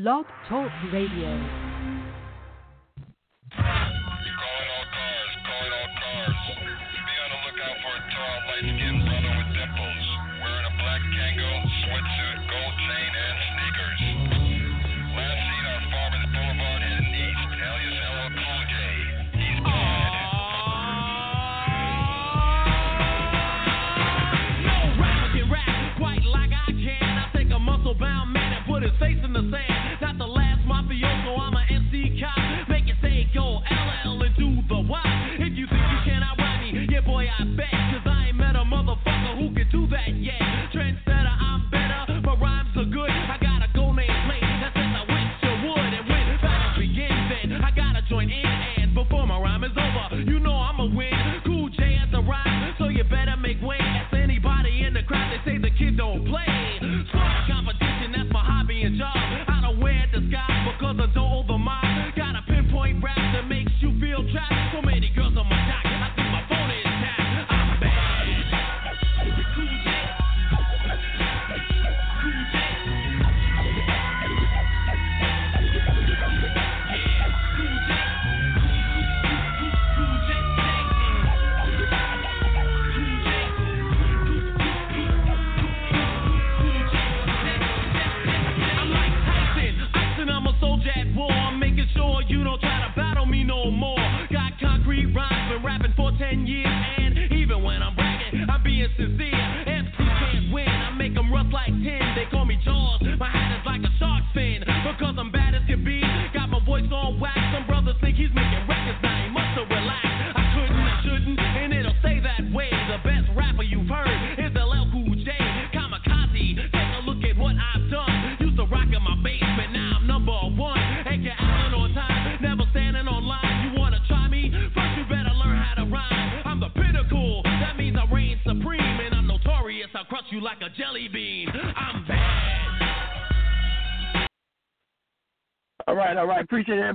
Blog Talk Radio. appreciate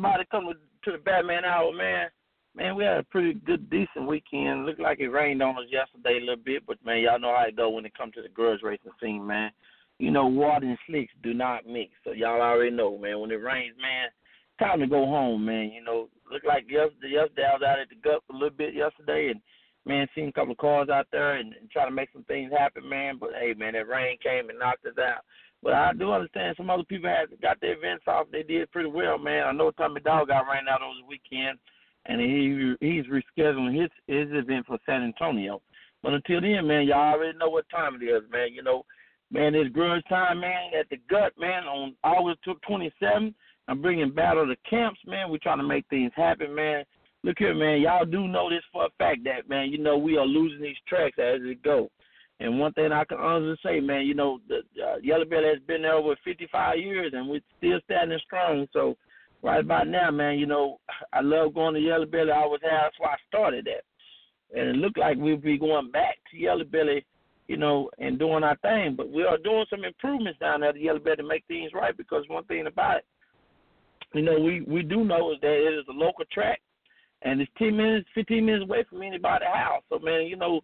everybody coming to the Batman Hour, man. Man, we had a pretty good, decent weekend. Looked like it rained on us yesterday a little bit, but man, y'all know how it go when it comes to the grudge racing scene, man. You know, water and slicks do not mix, so y'all already know, man. When it rains, man, time to go home, man. You know, looked like yesterday, yesterday I was out at the gut a little bit yesterday, and man, seen a couple of cars out there and, and try to make some things happen, man. But hey, man, that rain came and knocked us out. But I do understand some other people have got their events off. They did pretty well, man. I know Tommy Dog got rained out over the weekend, and he he's rescheduling his his event for San Antonio. But until then, man, y'all already know what time it is, man. You know, man, it's grudge time, man. At the gut, man, on August 27th, I'm bringing Battle to Camps, man. We're trying to make things happen, man. Look here, man. Y'all do know this for a fact that, man, you know, we are losing these tracks as it go. And one thing I can honestly say, man, you know, the uh, Yellow Belly has been there over 55 years, and we're still standing strong. So right about now, man, you know, I love going to Yellow Belly. I always have. That's why I started that. And it looked like we'll be going back to Yellow Belly, you know, and doing our thing. But we are doing some improvements down there at Yellow Belly to make things right. Because one thing about it, you know, we we do know is that it is a local track, and it's 10 minutes, 15 minutes away from anybody's house. So man, you know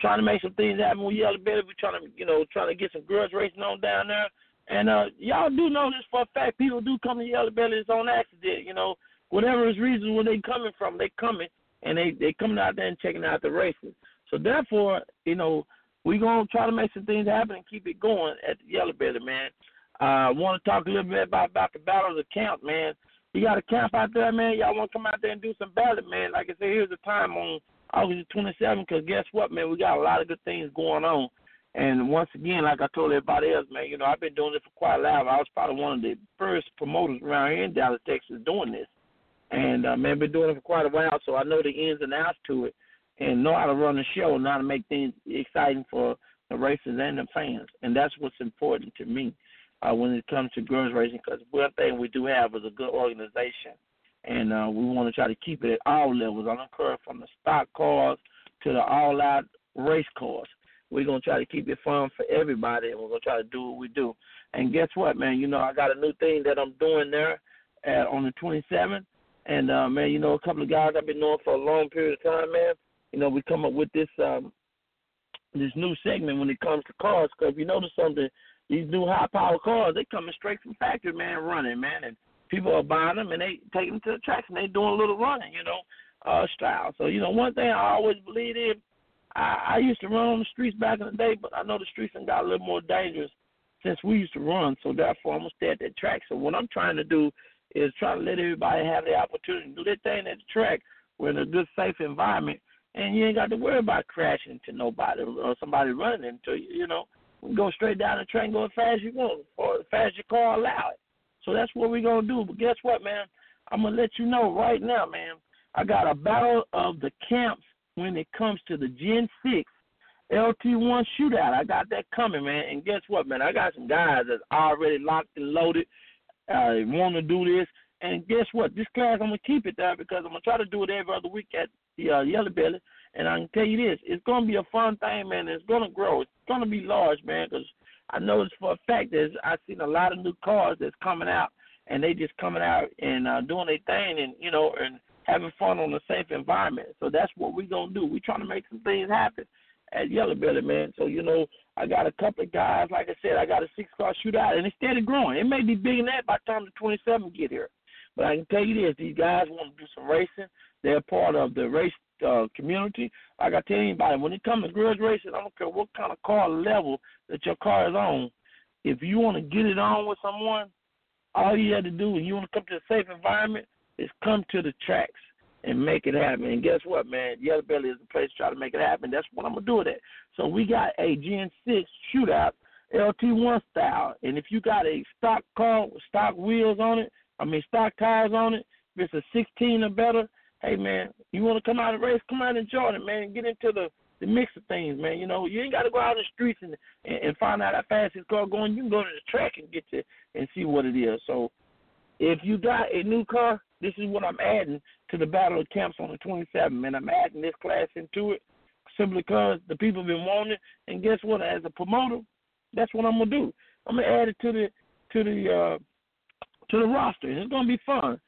trying to make some things happen with Yellow Belly. We're trying to, you know, trying to get some grudge racing on down there. And uh y'all do know this for a fact. People do come to Yellow Belly it's on accident, you know. Whatever is reason where they coming from, they coming and they they coming out there and checking out the races. So therefore, you know, we're gonna try to make some things happen and keep it going at the Yellow Belly, man. I uh, want to talk a little bit about about the battles of camp, man. You got a camp out there, man. Y'all want to come out there and do some battle, man. Like I said, here's the time on August 27th because guess what, man? We got a lot of good things going on. And once again, like I told everybody else, man, you know, I've been doing it for quite a while. I was probably one of the first promoters around here in Dallas, Texas, doing this. And uh, man, been doing it for quite a while, so I know the ins and outs to it, and know how to run the show, and how to make things exciting for the racers and the fans. And that's what's important to me uh, when it comes to grudge racing, because one thing we do have is a good organization and uh, we want to try to keep it at all levels. I don't care from the stock cars to the all-out race cars. We're gonna try to keep it fun for everybody, and we're gonna try to do what we do. And guess what, man? You know, I got a new thing that I'm doing there at, on the 27th, and uh, man, you know, a couple of guys I've been knowing for a long period of time, man. You know, we come up with this um, this new segment when it comes to cars. Because if you notice something, these new high power cars, they coming straight from factory, man, running, man, and people are buying them and they take them to the tracks and they doing a little running, you know, uh, style. So you know, one thing I always believe in. I, I used to run on the streets back in the day, but I know the streets have got a little more dangerous since we used to run. So therefore, I'm gonna stay at that track. So what I'm trying to do is try to let everybody have the opportunity to do their thing at the track. We're in a good, safe environment, and you ain't got to worry about crashing into nobody or somebody running into you. You know, can go straight down the track, go as fast as you want, or as fast as your car allow it. So that's what we're gonna do. But guess what, man? I'm gonna let you know right now, man. I got a battle of the camps when it comes to the Gen Six LT1 shootout. I got that coming, man. And guess what, man? I got some guys that's already locked and loaded. Uh, want to do this. And guess what? This class, I'm gonna keep it there because I'm gonna try to do it every other week at the uh, Yellow Belly. And I can tell you this: it's gonna be a fun thing, man. It's gonna grow. It's gonna be large, man. Because I know it's for a fact that I've seen a lot of new cars that's coming out, and they just coming out and uh, doing their thing, and you know, and having fun on a safe environment. So that's what we're gonna do. We're trying to make some things happen at Yellow Belly, man. So you know, I got a couple of guys. Like I said, I got a six car shootout, and it's steady growing. It may be bigger than that by the time the 27 get here. But I can tell you this: these guys want to do some racing. They're part of the race uh, community. Like I tell anybody, when it comes to grudge racing, I don't care what kind of car level that your car is on. If you want to get it on with someone, all you have to do, when you want to come to a safe environment, is come to the tracks and make it happen. And guess what, man? Yellow Belly is the place to try to make it happen. That's what I'm gonna do with it. So we got a Gen Six shootout, LT1 style, and if you got a stock car with stock wheels on it, I mean stock tires on it, if it's a 16 or better, hey man, you want to come out and race, come out and join it, man, get into the the mix of things, man. You know, you ain't got to go out in the streets and, and and find out how fast this car going. You can go to the track and get to and see what it is. So, if you got a new car, this is what I'm adding to the Battle of Camps on the 27th, man. I'm adding this class into it simply because the people have been wanting it. And guess what? As a promoter, that's what I'm gonna do. I'm gonna add it to the to the uh, to the roster, it's gonna be fun.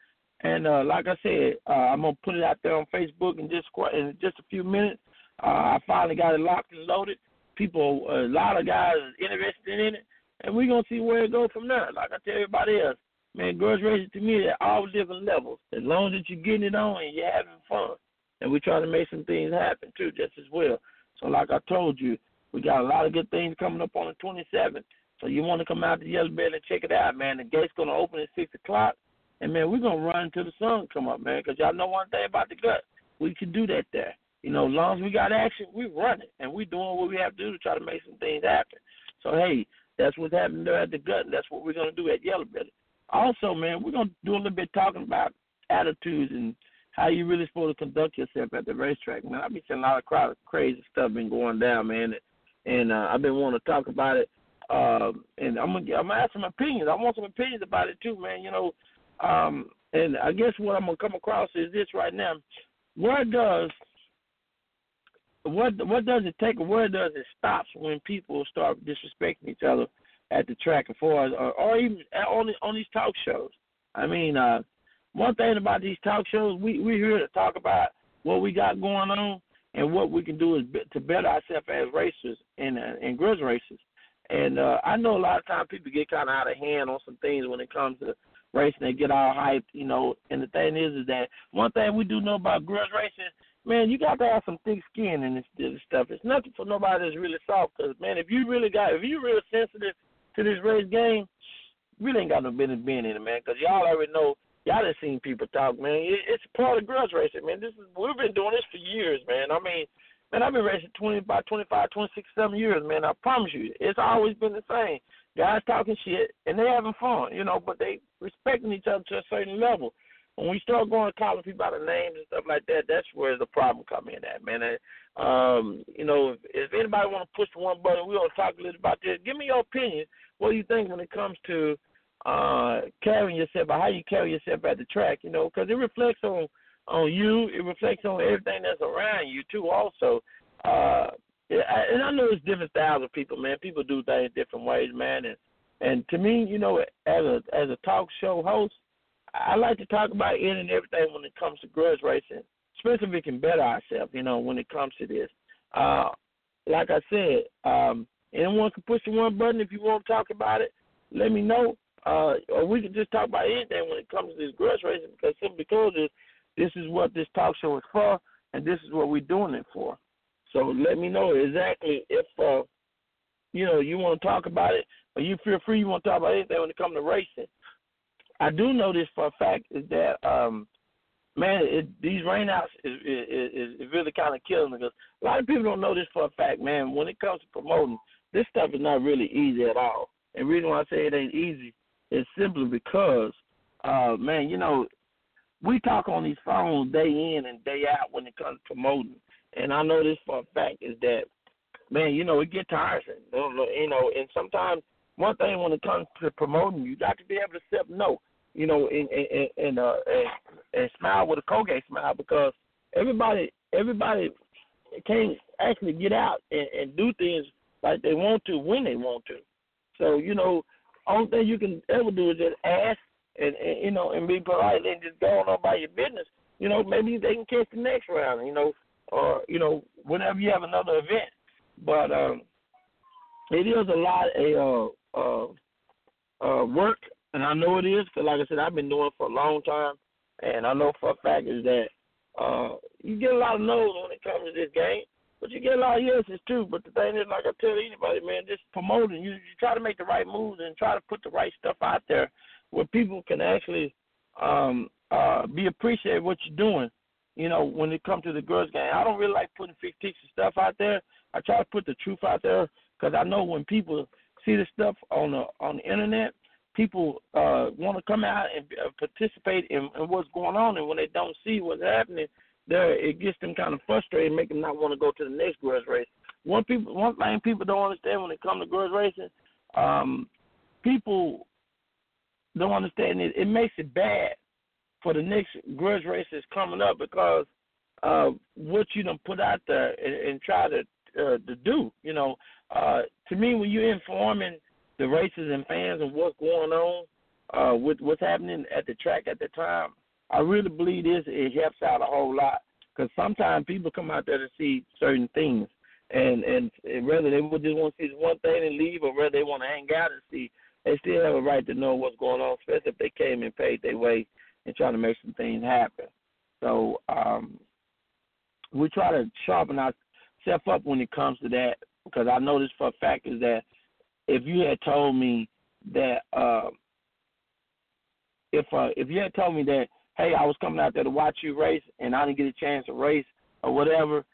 And uh, like I said, uh, I'm gonna put it out there on Facebook in just in just a few minutes. Uh, I finally got it locked and loaded. People, a lot of guys are interested in it, and we're gonna see where it goes from there. Like I tell everybody else, man, grudge racing to me at all different levels. As long as you're getting it on and you're having fun, and we're trying to make some things happen too, just as well. So, like I told you, we got a lot of good things coming up on the 27th. So you want to come out to Yellow Belly and check it out, man. The gate's gonna open at six o'clock, and man, we're gonna run until the sun come up, man. Cause y'all know one thing about the gut, we can do that there. You know, as long as we got action, we run it, and we doing what we have to do to try to make some things happen. So hey, that's what's happening there at the gut, and that's what we're gonna do at Yellow Belly. Also, man, we're gonna do a little bit talking about attitudes and how you really supposed to conduct yourself at the racetrack, man. I've been seeing a lot of crazy stuff been going down, man, and uh, I've been wanting to talk about it. Um, and I'm gonna I'm gonna ask some opinions. I want some opinions about it too, man. You know, um, and I guess what I'm gonna come across is this right now: where does what what does it take, where does it stop when people start disrespecting each other at the track, far as or, or even on on these talk shows? I mean, uh, one thing about these talk shows, we we're here to talk about what we got going on and what we can do is to better ourselves as racers and uh, and grudge racers. And uh, I know a lot of times people get kind of out of hand on some things when it comes to racing. They get all hyped, you know. And the thing is, is that one thing we do know about grudge racing, man, you got to have some thick skin in this, this stuff. It's nothing for nobody that's really soft. Cause man, if you really got, if you real sensitive to this race game, really ain't got no business being in it, man. Cause y'all already know y'all done seen people talk, man. It, it's part of grudge racing, man. This is we've been doing this for years, man. I mean, man, I've been racing twenty about twenty five, twenty six, seven years, man. I promise you, it's always been the same. Guys talking shit and they having fun, you know, but they respecting each other to a certain level. When we start going calling people out of names and stuff like that, that's where the problem come in at, man. And, um, you know, if, if anybody want to push the one button, we're gonna talk a little about this. Give me your opinion. What do you think when it comes to uh, carrying yourself, or how you carry yourself at the track, you know, because it reflects on on you. It reflects on everything that's around you too. Also, uh, and I know it's different styles of people, man. People do things different ways, man. And and to me, you know, as a as a talk show host, I like to talk about it and everything when it comes to grudge racing, especially if we can better ourselves. You know, when it comes to this. Uh, like I said, um, Anyone can push the one button if you want to talk about it. Let me know. Uh, or we can just talk about anything when it comes to this grudge racing because simply because this, this is what this talk show is for and this is what we're doing it for. So let me know exactly if uh, you know you want to talk about it or you feel free you want to talk about anything when it comes to racing. I do know this for a fact is that um, man, it, these rainouts is, is, is really kind of killing because a lot of people don't know this for a fact, man. When it comes to promoting, this stuff is not really easy at all. And the reason why I say it ain't easy is simply because, uh, man, you know, we talk on these phones day in and day out when it comes to promoting. And I know this for a fact is that, man, you know, it gets tiresome. You know, and sometimes one thing when it comes to promoting, you got to be able to accept no you know, and and and, uh, and, and smile with a Colgate smile because everybody everybody can't actually get out and, and do things like they want to when they want to. So you know, only thing you can ever do is just ask and, and you know and be polite and just go on about your business. You know, maybe they can catch the next round. You know, or you know whenever you have another event. But um, it is a lot of uh, uh, uh, work and I know it is because, like I said, I've been doing it for a long time, and I know for a fact is that uh, you get a lot of no's when it comes to this game, but you get a lot of yeses too. But the thing is, like I tell anybody, man, just promoting. You, you try to make the right moves and try to put the right stuff out there where people can actually um, uh, be appreciated what you're doing. You know, when it comes to the grudge' game, I don't really like putting fictitious stuff out there. I try to put the truth out there because I know when people see the stuff on the on the internet, people uh, want to come out and uh, participate in, in what's going on, and when they don't see what's happening, there it gets them kind of frustrated, and make them not want to go to the next grudge race. One people, one thing people don't understand when it comes to grudge racing, um, people don't understand it. It makes it bad for the next grudge race that's coming up because uh, what you done put out there and, and try to uh, to do. You know, uh, to me, when you're informing the races and fans and what's going on uh, with what's happening at the track at the time, I really believe this it helps out a whole lot because sometimes people come out there to see certain things, and and, and whether they would just want to see this one thing and leave, or whether they want to hang out and see, they still have a right to know what's going on, especially if they came and paid their way and trying to make some things happen. So um, we try to sharpen ourselves up when it comes to that because I know this for a fact is that if you had told me that uh, if uh, if you had told me that hey I was coming out there to watch you race and I didn't get a chance to race or whatever,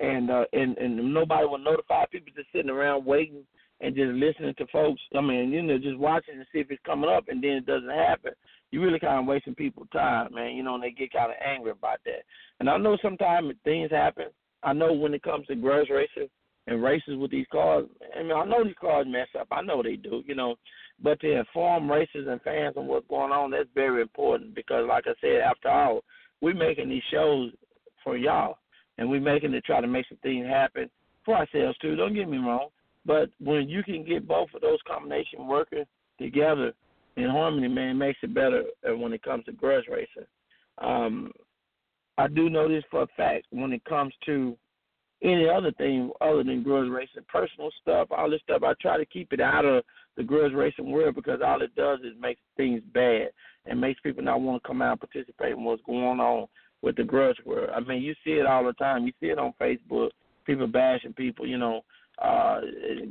and uh, and and nobody would notify people just sitting around waiting and just listening to folks. I mean, you know, just watching to see if it's coming up, and then it doesn't happen. You really kind of wasting people's time, man. You know, and they get kind of angry about that. And I know sometimes things happen. I know when it comes to grudge racing, and races with these cars. I mean, I know these cars mess up. I know they do, you know. But to inform racers and fans on what's going on, that's very important because, like I said, after all, we're making these shows for y'all, and we're making to try to make some things happen for ourselves too. Don't get me wrong, but when you can get both of those combination working together in harmony, man, it makes it better when it comes to grudge racing. Um, I do know this for a fact when it comes to any other thing other than grudge racing, personal stuff, all this stuff. I try to keep it out of the grudge racing world because all it does is make things bad and makes people not want to come out and participate in what's going on with the grudge world. I mean, you see it all the time. You see it on Facebook. People bashing people, you know, uh,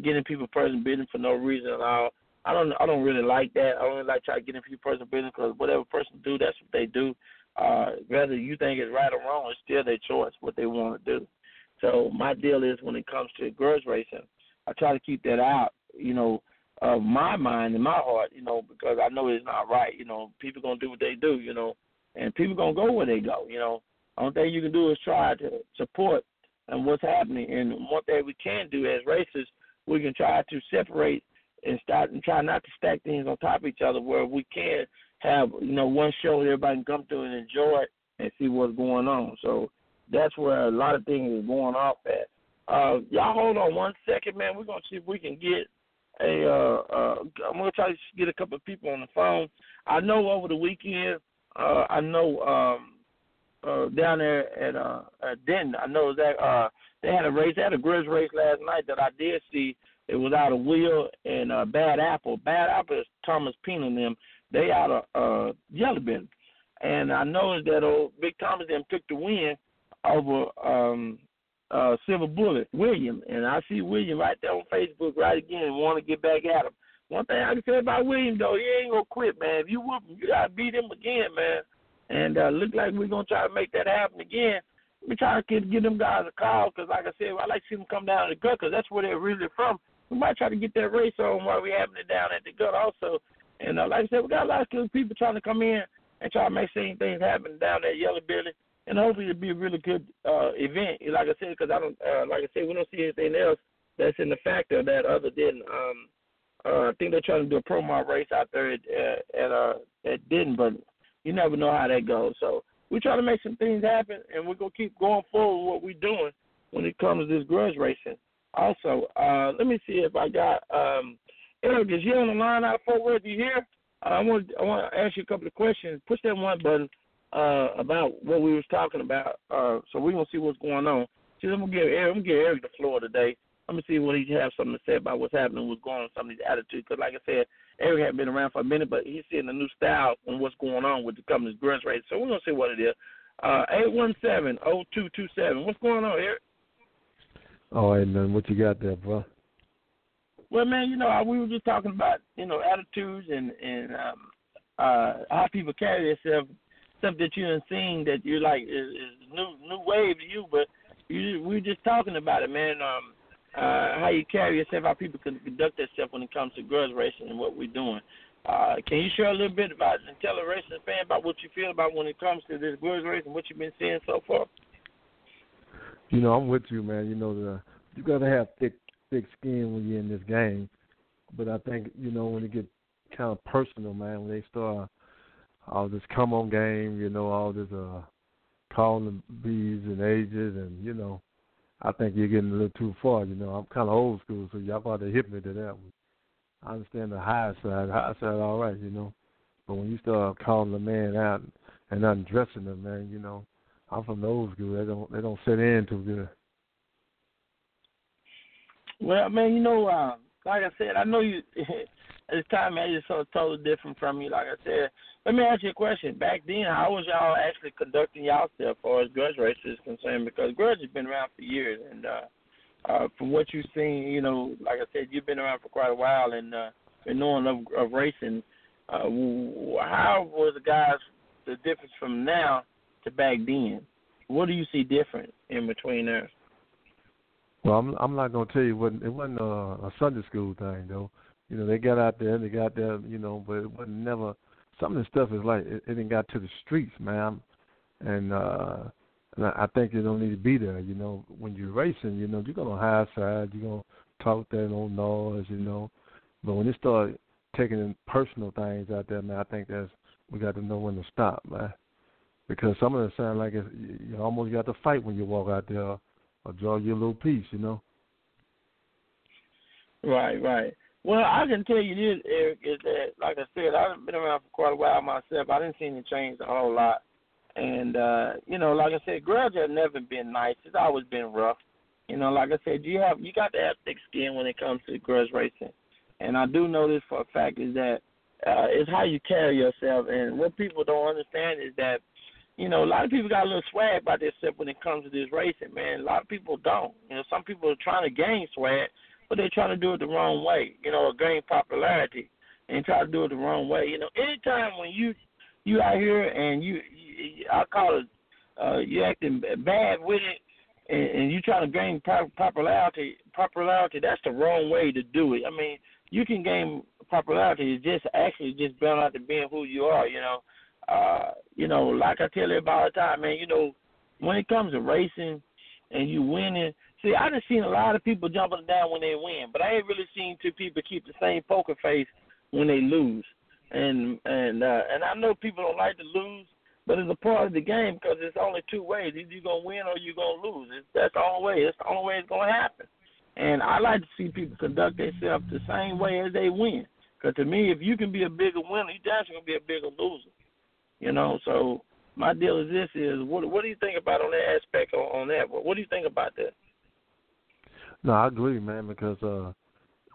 getting people person business for no reason at all. I don't, I don't really like that. I don't like try to get in people person business because whatever person do, that's what they do. Uh, whether you think it's right or wrong, it's still their choice what they want to do. So my deal is when it comes to grudge racing, I try to keep that out, you know, of my mind and my heart, you know, because I know it's not right. You know, people gonna do what they do, you know, and people gonna go where they go, you know. Only thing you can do is try to support and what's happening. And one thing we can do as racists, we can try to separate and start and try not to stack things on top of each other where we can have, you know, one show everybody can come to and enjoy it and see what's going on. So that's where a lot of things is going off at. Uh, y'all hold on one second, man. We're gonna see if we can get a. Uh, uh, I'm gonna try to get a couple of people on the phone. I know over the weekend. Uh, I know um, uh, down there at uh, at Denton. I know that uh, they had a race. They had a grudge race last night that I did see It was out of Will and uh, Bad Apple. Bad Apple is Thomas Pena and them. They out of uh, Yellow Belly. And I noticed that old Big Thomas them took the win over um, uh, Silver Bullet, William. And I see William right there on Facebook right again and want to get back at him. One thing I can say about William, though, he ain't going to quit, man. If you whoop him, you got to beat him again, man. And uh, look like we're to try to make that happen again. We try to get, give them guys a call because, like I said, I like to see them come down to the gut because that's where they're really from. We might try to get that race on while we're having it down at the gut also. And uh, like I said, we got a lot of good people trying to come in and try to make certain things happen down at Yellow Belly. And hopefully it'll be a really good uh, event. Like I said, because I don't, uh, like I said, we don't see anything else that's in the factor that other than um, uh, I think they're trying to do a promo race out there at uh, at uh, at Denton, but you never know how that goes. So we try to make some things happen, and we're gonna keep going forward with what we're doing when it comes to this grudge racing. Also, uh, let me see if I got um, Eric. Is you on the line out of Fort Worth? You here? Uh, I want I want to ask you a couple of questions. Push that one button uh, about what we was talking about. Uh, so we're gonna see what's going on. See, I'm gonna give Eric. I'm gonna give Eric the floor today. Let me see what he has something to say about what's happening, what's going on, some of these attitudes. Because, like I said, Eric had been around for a minute, but he's seeing a new style and what's going on with the company's grudge rate. So we're gonna see what it is. Uh, eight one seven oh two two seven. What's going on, Eric? All right, and then what you got there, bro? Well, man, you know, we were just talking about you know attitudes and and um, uh, how people carry themselves. Stuff that you're seeing that you're like is, is new new wave to you, but you we were just talking about it, man. Um, uh, how you carry yourself, how people can conduct themselves when it comes to grudge racing and what we're doing. Uh, can you share a little bit about and tell a racing fan about what you feel about when it comes to this grudge racing, what you've been seeing so far? You know, I'm with you, man. You know, the, you got to have thick, thick skin when you're in this game. But I think you know when it gets kind of personal, man, when they start all this come on game, you know, all this uh calling the B's and ages, and you know, I think you're getting a little too far. You know, I'm kind of old school, so y'all probably hit me to that one. I understand the high side, high side, all right, you know, but when you start calling the man out and undressing them, man, you know, I'm from the old school. They don't they don't sit in too good. Well, man, you know, uh, like I said, I know you. the time, man, it's so totally different from you. Like I said, let me ask you a question. Back then, how was y'all actually conducting yourself as far as grudge races is concerned? Because grudge has been around for years, and uh, uh, from what you've seen, you know, like I said, you've been around for quite a while and uh, been knowing of, of racing. Uh, how was the guys the difference from now to back then? What do you see different in between there? Well, I'm I'm not gonna tell you what it wasn't a, a Sunday school thing though. You know, they got out there, they got there, you know, but it wasn't never. Some of the stuff is like it, it didn't got to the streets, man. And uh, and I, I think you don't need to be there. You know, when you're racing, you know, you're gonna high side, you're gonna talk that no noise, you know. But when you start taking in personal things out there, man, I think that's we got to know when to stop, man. Because some of it sound like it's, you almost got to fight when you walk out there, or draw your little piece, you know. Right, right. Well, I can tell you this, Eric, is that like I said, I've been around for quite a while myself. I didn't see any change a whole lot. And uh, you know, like I said, grudge has never been nice. It's always been rough. You know, like I said, you have you got to have thick skin when it comes to grudge racing. And I do know this for a fact is that uh, it's how you carry yourself. And what people don't understand is that, you know, a lot of people got a little swag about themselves when it comes to this racing, man. A lot of people don't. You know, some people are trying to gain swag, but they're trying to do it the wrong way. You know, or gain popularity and try to do it the wrong way. You know, anytime when you you out here and you, you I call it uh, you acting bad with it, and, and you trying to gain popularity. Popularity that's the wrong way to do it. I mean, you can gain popularity. It's just actually just build out to being who you are. You know, uh, you know, like I tell everybody all the time, man. You know, when it comes to racing and you winning. See, I just seen a lot of people jumping down when they win, but I ain't really seen two people keep the same poker face when they lose and and uh, and I know people don't like to lose, but it's a part of the game because it's only two ways: either you're gonna win or you're gonna lose. It's, that's the only way. It's the only way it's gonna happen. And I like to see people conduct themselves the same way as they win. Because to me, if you can be a bigger winner, you're definitely gonna be a bigger loser. You know, so my deal is this: is what what do you think about on that aspect on, on that? What, what do you think about that? No, I agree, man. Because uh,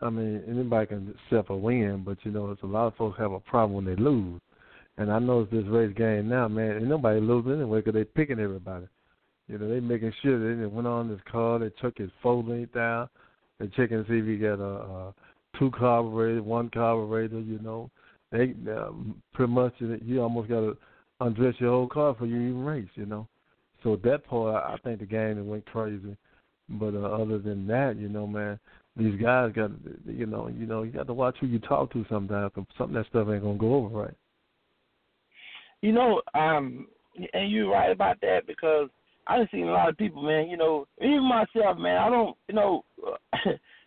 I mean, anybody can accept a win, but you know, it's a lot of folks have a problem when they lose. And I know it's this race game now, man. And nobody loses anyway because they picking everybody. You know, they making sure they went on this car, they took his four link down, they checking to see if he got a, a two carburetor, one carburetor. You know, they uh, pretty much you almost got to undress your whole car for you even race. You know, so that part I think the game went crazy. But uh, other than that, you know, man, these guys got you know, you know, you got to watch who you talk to sometimes. Cause some of that stuff ain't gonna go over right. You know, um, and you're right about that because I've seen a lot of people, man. You know, even myself, man. I don't, you know,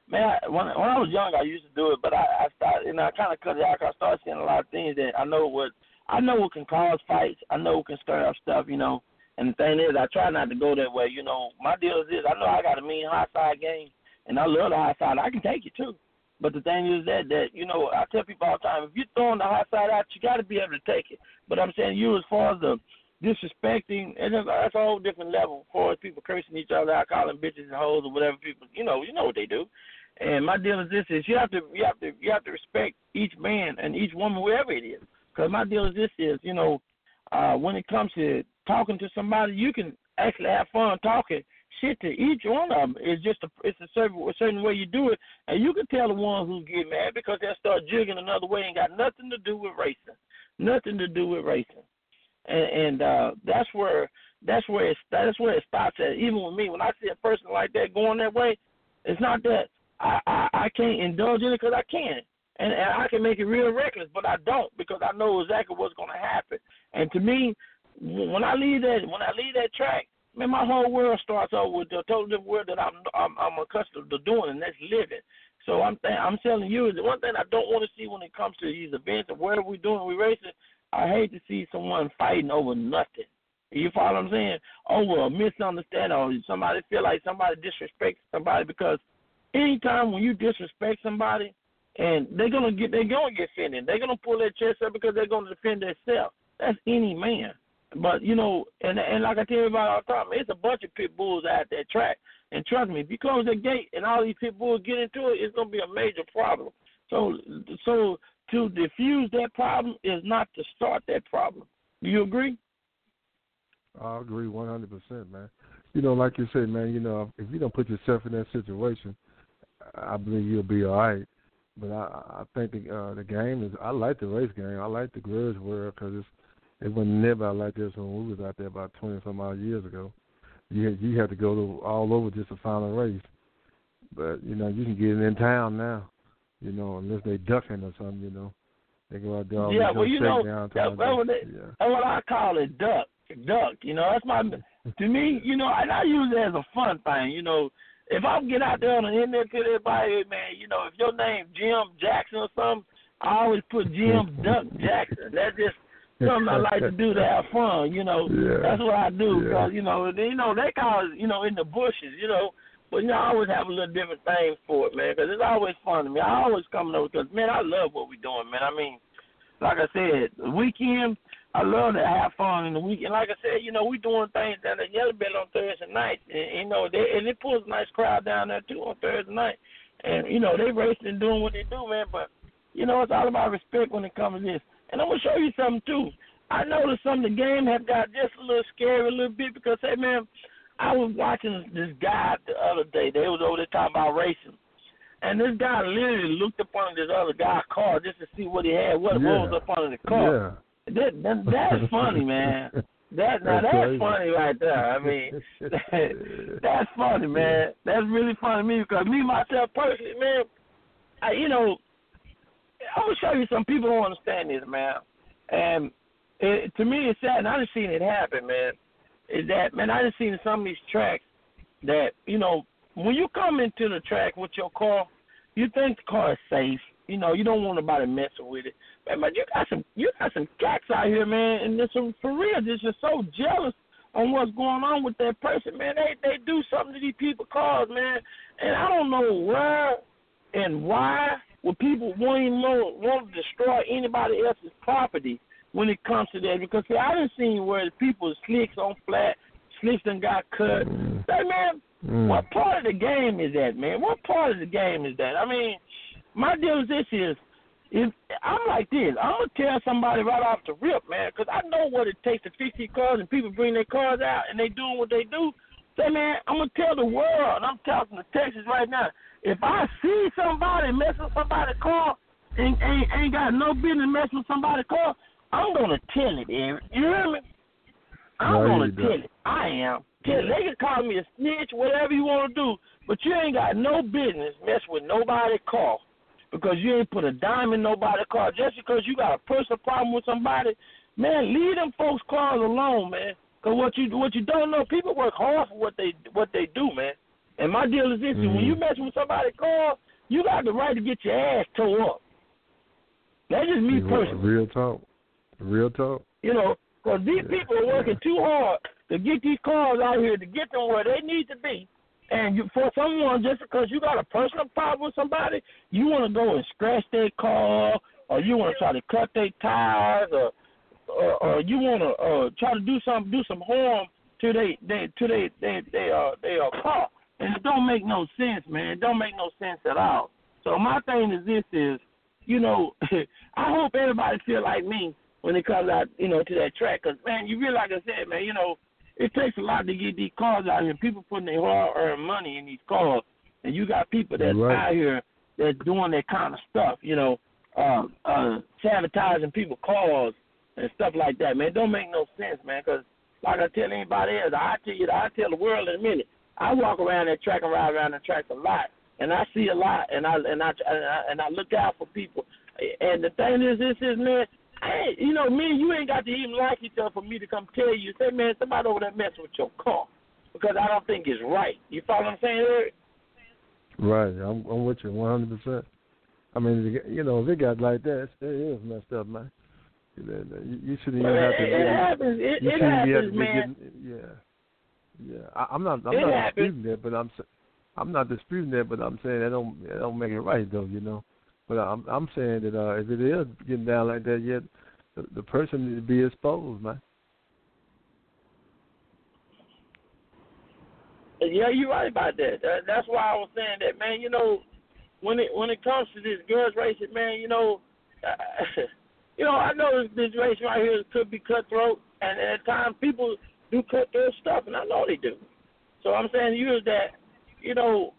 man. I, when when I was young, I used to do it, but I, I started, and I kind of cut it out. Cause I started seeing a lot of things that I know what I know what can cause fights. I know what can stir up stuff. You know, and the thing is, I try not to go that way. You know, my deal is this: I know I got a mean high side game, and I love the high side. I can take it too. But the thing is that that you know, I tell people all the time: if you're throwing the high side out, you got to be able to take it. But I'm saying you, as far as the disrespecting, and that's a whole different level. As far as people cursing each other out, calling bitches and hoes or whatever people, you know, you know what they do. And my deal is this: is you have to you have to you have to respect each man and each woman, wherever it is. Because my deal is this: is you know, uh, when it comes to talking to somebody, you can actually have fun talking shit to each one of them. It's just a it's a certain a certain way you do it, and you can tell the ones who get mad because they start jigging another way and got nothing to do with racing, nothing to do with racing, and, and uh, that's where that's where it that's where it stops at. Even with me, when I see a person like that going that way, it's not that I I, I can't indulge in it because I can. And, and I can make it real reckless, but I don't because I know exactly what's going to happen. And to me, when I leave that when I leave that track, man, my whole world starts over with the total different world that I'm I'm, I'm accustomed to doing, and that's living. So I'm th- I'm telling you, the one thing I don't want to see when it comes to these events and whatever we're doing, we racing. I hate to see someone fighting over nothing. You follow what I'm saying? Over a misunderstanding or somebody feel like somebody disrespects somebody because anytime when you disrespect somebody and they're gonna get they're gonna get offended. They're gonna pull their chest up because they're gonna defend themselves. That's any man. But you know, and and like I tell everybody all the time, it's a bunch of pit bulls out that track. And trust me, if you close the gate and all these pit bulls get into it, it's gonna be a major problem. So so to diffuse that problem is not to start that problem. Do you agree? I agree one hundred percent, man. You know, like you said, man. You know, if you don't put yourself in that situation, I believe you'll be all right. But I, I think the uh, the game is. I like the race game. I like the grudge world because it's it wasn't never like this when we was out there about twenty some odd years ago. You had, you had to go to all over just to find a race. But you know you can get it in town now. You know unless they ducking or something. You know they go out there. Yeah, well you know that, that's what they, yeah. that's what I call it duck. Duck. You know that's my to me. You know and I use it as a fun thing. You know if I get out there on the internet to everybody, man, you know if your name Jim Jackson or something, I always put Jim Duck Jackson. That's just something I like to do to have fun. You know, yeah. that's what I do. Yeah. Cause you know, they, you know they call you know, in the bushes. You know, but you know, I always have a little different thing for it, man. Because it's always fun to me. I always come over because man, I love what we're doing, man. I mean, like I said, the weekend. I love to have fun in the weekend. Like I said, you know, we doing things down at Yellow Bell on Thursday night, and you know, they and it pulls a nice crowd down there too on Thursday night. And you know, they racing and doing what they do, man. But you know, it's all about respect when it comes to this. And I'm gonna show you something too. I noticed some of the game have got just a little scary a little bit because hey man, I was watching this guy the other day. They was over there talking about racing. And this guy literally looked up under this other guy's car just to see what he had, what, yeah. what was up under the car. Yeah. That, that that's funny, man. That now that's, that's funny right there. I mean, that, that's funny, man. That's really funny to me because me myself personally, man, I you know, I'm gonna show you some people don't understand this, man. And it, to me, it's sad, and I just seen it happen, man. Is that man? I just seen some of these tracks that you know when you come into the track with your car, you think the car is safe. You know, you don't want nobody messing with it. Man, but you got some you got some cats out here, man, and some for real, just just so jealous on what's going on with that person, man. They they do something to these people cars, man, and I don't know where and why would people want to want to destroy anybody else's property when it comes to that because see, I didn't see where the people's slicks on flat, slicks done got cut. Say man, Mm. What part of the game is that, man? What part of the game is that? I mean, my deal is this is if I'm like this, I'm gonna tell somebody right off the rip, man, because I know what it takes to fix these cars, and people bring their cars out and they doing what they do. Say, man, I'm gonna tell the world. I'm talking to Texas right now. If I see somebody messing with somebody's car and ain't, ain't got no business messing with somebody's car, I'm gonna tell it, Eric. You hear me? I'm No, gonna tell don't. it. I am. Tell it. They can call me a snitch, whatever you want to do, but you ain't got no business messing with nobody's car because you ain't put a dime in nobody's car just because you got a personal problem with somebody. Man, leave them folks' cars alone, man. Cause what you what you don't know, people work hard for what they what they do, man. And my deal is this: Mhm. when you mess with somebody's car, you got the right to get your ass tore up. That's just me personally. Real talk. Real talk. You know, because these Yeah, people are working too hard to get these cars out here to get them where they need to be. And you, for someone, just because you got a personal problem with somebody, you want to go and scratch their car, or you want to try to cut their tires, or or, or you want to uh, try to do some do some harm to they they to they they they uh they uh car, and it don't make no sense, man. It don't make no sense at all. So my thing is this is, you know, I hope everybody feel like me when it comes out, you know, to that track. Cause man, you really like I said, man, you know, it takes a lot to get these cars out here. People putting their hard-earned money in these cars, and you got people that's right. out here that's doing that kind of stuff. You know, uh, uh, sabotaging people's cars and stuff like that. Man, it don't make no sense, man. Cause like I tell anybody else, I tell you, I tell the world in a minute. I walk around that track and ride around that track a lot, and I see a lot, and I and I and I, and I look out for people. And the thing is, this is man, I ain't, you know, me and you ain't got to even like each other for me to come tell you, say, man, somebody over there messing with your car, because I don't think it's right. You follow what I'm saying, Eric? Right. I'm I'm with you 100. percent I mean, you know, if it got like that, it is messed up, man. You, you shouldn't even Well, have it, to. it happens. It, it be happens, man. getting- yeah, yeah. I, I'm not. I'm It not happens. disputing that, but I'm. I'm not disputing that, but I'm saying that don't that don't make it right though, you know. But I'm I'm saying that uh, if it is getting down like that, yet the, the person needs to be exposed, man. Yeah, you're right about that. that. That's why I was saying that, man. You know, when it when it comes to this grudge racing, man, you know, uh, you know, I know this, this race right here could be cutthroat, and at times people do cutthroat stuff, and I know they do. So I'm saying to you is that, you know,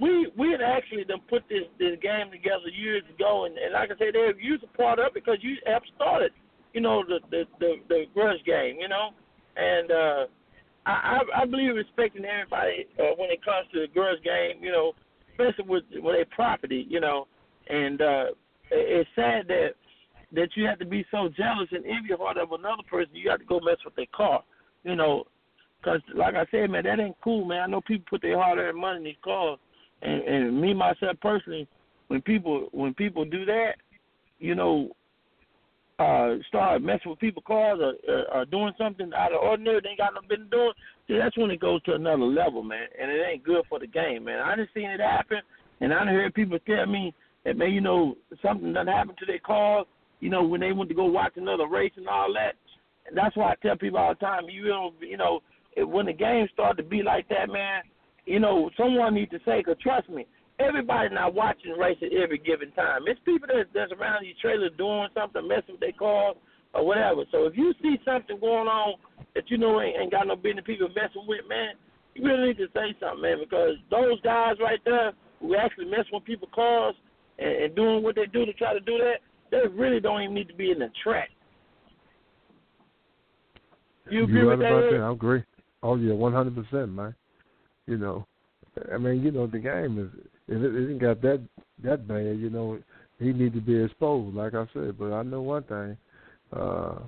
we we had actually done put this this game together years ago, and, and like I said, they you was a part of it because you have started, you know, the the the, the grudge game, you know, and. uh I, I believe respecting everybody uh, when it comes to the grudge' game, you know, especially with with their property, you know, and uh, it- it's sad that that you have to be so jealous and envy heart of another person. You have to go mess with their car, you know, because like I said, man, that ain't cool, man. I know people put their hard-earned money in these cars, and and me myself personally, when people when people do that, you know, uh, start messing with people's cars or, or, or doing something out of ordinary they ain't got no business doing, see, that's when it goes to another level, man. And it ain't good for the game, man. I done seen it happen, and I done heard people tell me that, man, you know, something done happened to their cars, you know, when they went to go watch another race and all that. And that's why I tell people all the time, you know, you know, when the game start to be like that, man, you know, someone needs to say, cause trust me, everybody not watching race at every given time. It's people that that's around your trailer doing something, messing with their cars or whatever. So if you see something going on that you know ain't, ain't got no business people messing with, man, you really need to say something, man, because those guys right there who actually mess with people's cars and, and doing what they do to try to do that, they really don't even need to be in the track. You agree right with that? that. I agree. Oh yeah, one hundred percent, man. You know, I mean, you know, the game is if it isn't got that that bad, you know, he need to be exposed, like I said. But I know one thing. Uh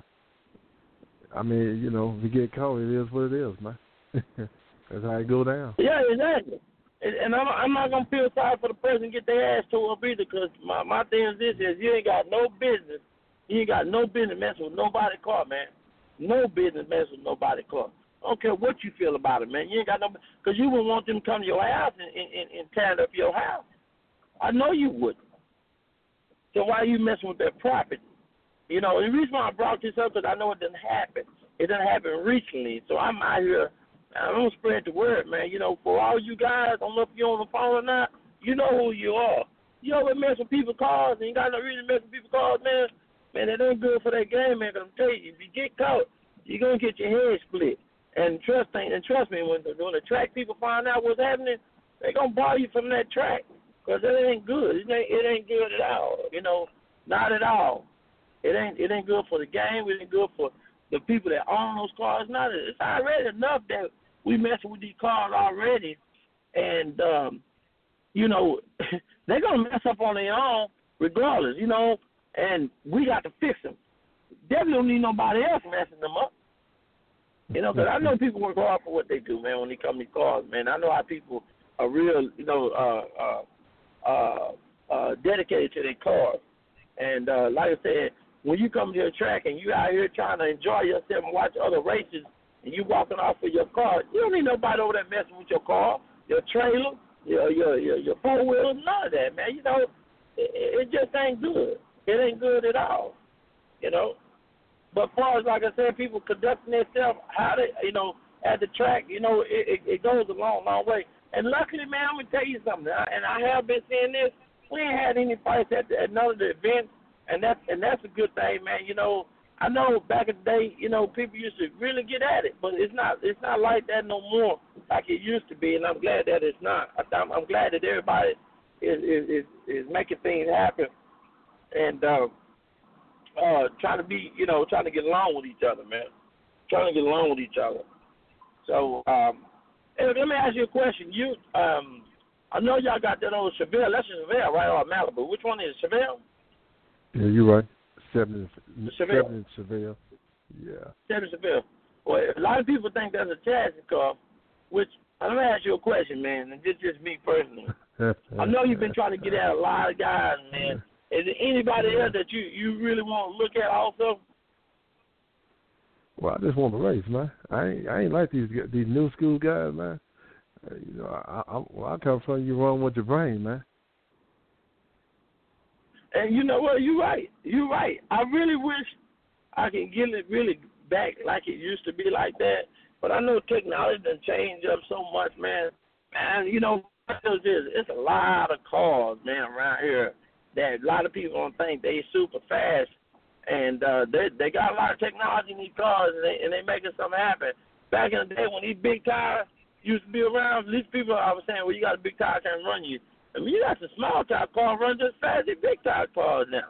I mean, you know, if you get caught, it is what it is, man. That's how it go down. Yeah, exactly. And, I'm, I'm not gonna feel sorry for the person get their ass tore up either, because my my thing is this: is you ain't got no business, you ain't got no business messing with nobody car, man. No business messing with nobody car. I don't care what you feel about it, man. You ain't got no, because you wouldn't want them to come to your house and, and, and, and tear up your house. I know you wouldn't. So why are you messing with their property? You know, the reason why I brought this up because I know it didn't happen. It didn't happen recently. So I'm out here I'm gonna spread the word, man. You know, for all you guys, I don't know if you're on the phone or not, you know who you are. You ever mess with people's cars and you got no reason to mess with people's cars, man? Man, it ain't good for that game, man. Cause I'm telling you, if you get caught, you're gonna get your head split. And trust me, and trust me, when the, when the track people find out what's happening, they gonna bar you from that track because it ain't good. It ain't, it ain't good at all. You know, not at all. It ain't it ain't good for the game. It ain't good for the people that own those cars. Not it's already enough that we messing with these cars already, and um, you know they're gonna mess up on their own regardless. You know, and we got to fix them. Definitely don't need nobody else messing them up. You know, because I know people work hard for what they do, man. When they come to cars, man, I know how people are real, you know, uh, uh, uh, uh, dedicated to their cars. And uh, like I said, when you come to a track and you out here trying to enjoy yourself and watch other races, and you walking off with your car, you don't need nobody over there messing with your car, your trailer, your your your, your four wheels, none of that, man. You know, it, it just ain't good. It ain't good at all. You know. But far as like I said, people conducting themselves, how they, you know, at the track, you know, it, it, it goes a long, long way. And luckily, man, I'm gonna tell you something, and I have been saying this. We ain't had any fights at, the, at none of the events, and that's and that's a good thing, man. You know, I know back in the day, you know, people used to really get at it, but it's not it's not like that no more, like it used to be, and I'm glad that it's not. I'm, I'm glad that everybody is is is, is making things happen, and. Uh, uh, trying to be, you know, trying to get along with each other, man. Trying to get along with each other. So, um, let me ask you a question. You, um, I know y'all got that old Chevelle. That's a Chevelle, right? Or Malibu? Which one is Chevelle? Yeah, you're right. Seven, Chevelle. seven Chevelle. Yeah. Seven Chevelle. Well, a lot of people think that's a chassis car, which I'm gonna ask you a question, man, and this is just me personally. I know you've been trying to get at a lot of guys, man. Is there anybody else that you you really want to look at also? Well, I just want to race, man. I ain't I ain't like these these new school guys, man. Uh, you know, I, I well, I come from you run with your brain, man. And you know what? You're right. You're right. I really wish I can get it really back like it used to be like that. But I know technology done changed up so much, man. And you know, it's a lot of cars, man, around here that a lot of people don't think they super fast, and uh, they they got a lot of technology in these cars, and they and they making something happen. Back in the day when these big tires used to be around, these people I was saying, well, you got a big tire can run you. I mean, you got some small tire cars run just fast as big tire cars now.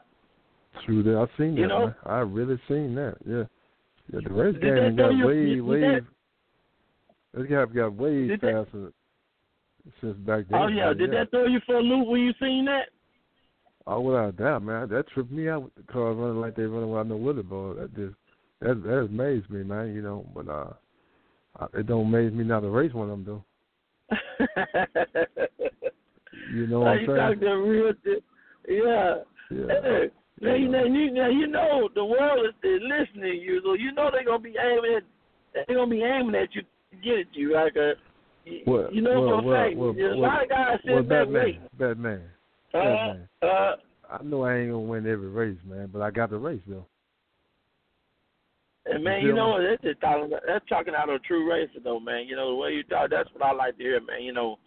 True that. I've seen You that. know? man. I really seen that. Yeah. Yeah. The race game got you- way way. that- This guy got way Did that- faster since back then. Oh yeah, did that throw you for a loop when you seen that? Oh, without a doubt, man. That tripped me out with the cars running like they running without no wheelie bar. That just that that amazed me, man. You know, but uh, I- it don't amaze me now to race one of them though. You know what I'm saying? talking to real, di- yeah. Yeah. Hey, now, you Yeah. know, you, now you know the world is, is listening to you, so you know they're gonna be aiming at they're gonna be aiming at you to get at you. Like a, you, Well, you know well, what well, I'm saying? well, There's a well, lot of guys Well, sitting there Batman, waiting. Batman. Uh, Batman. uh, I know I ain't gonna win every race, man, but I got the race though. and man, You you know? That's just talking. That's talking out of a true racer, though, man. You know the way you talk. That's what I like to hear, man. You know,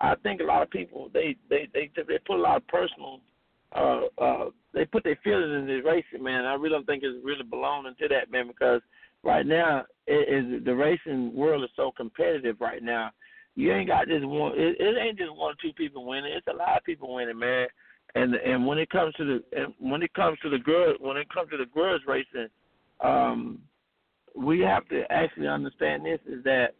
I think a lot of people they they they they put a lot of personal. Uh, uh, they put their feelings in the racing, man. I really don't think it's really belonging to that, man, because right now it is the racing world is so competitive right now. You ain't got this one. It, it ain't just one or two people winning. It's a lot of people winning, man. And and when it comes to the and when it comes to the girls when it comes to the girls racing, um, we have to actually understand this is that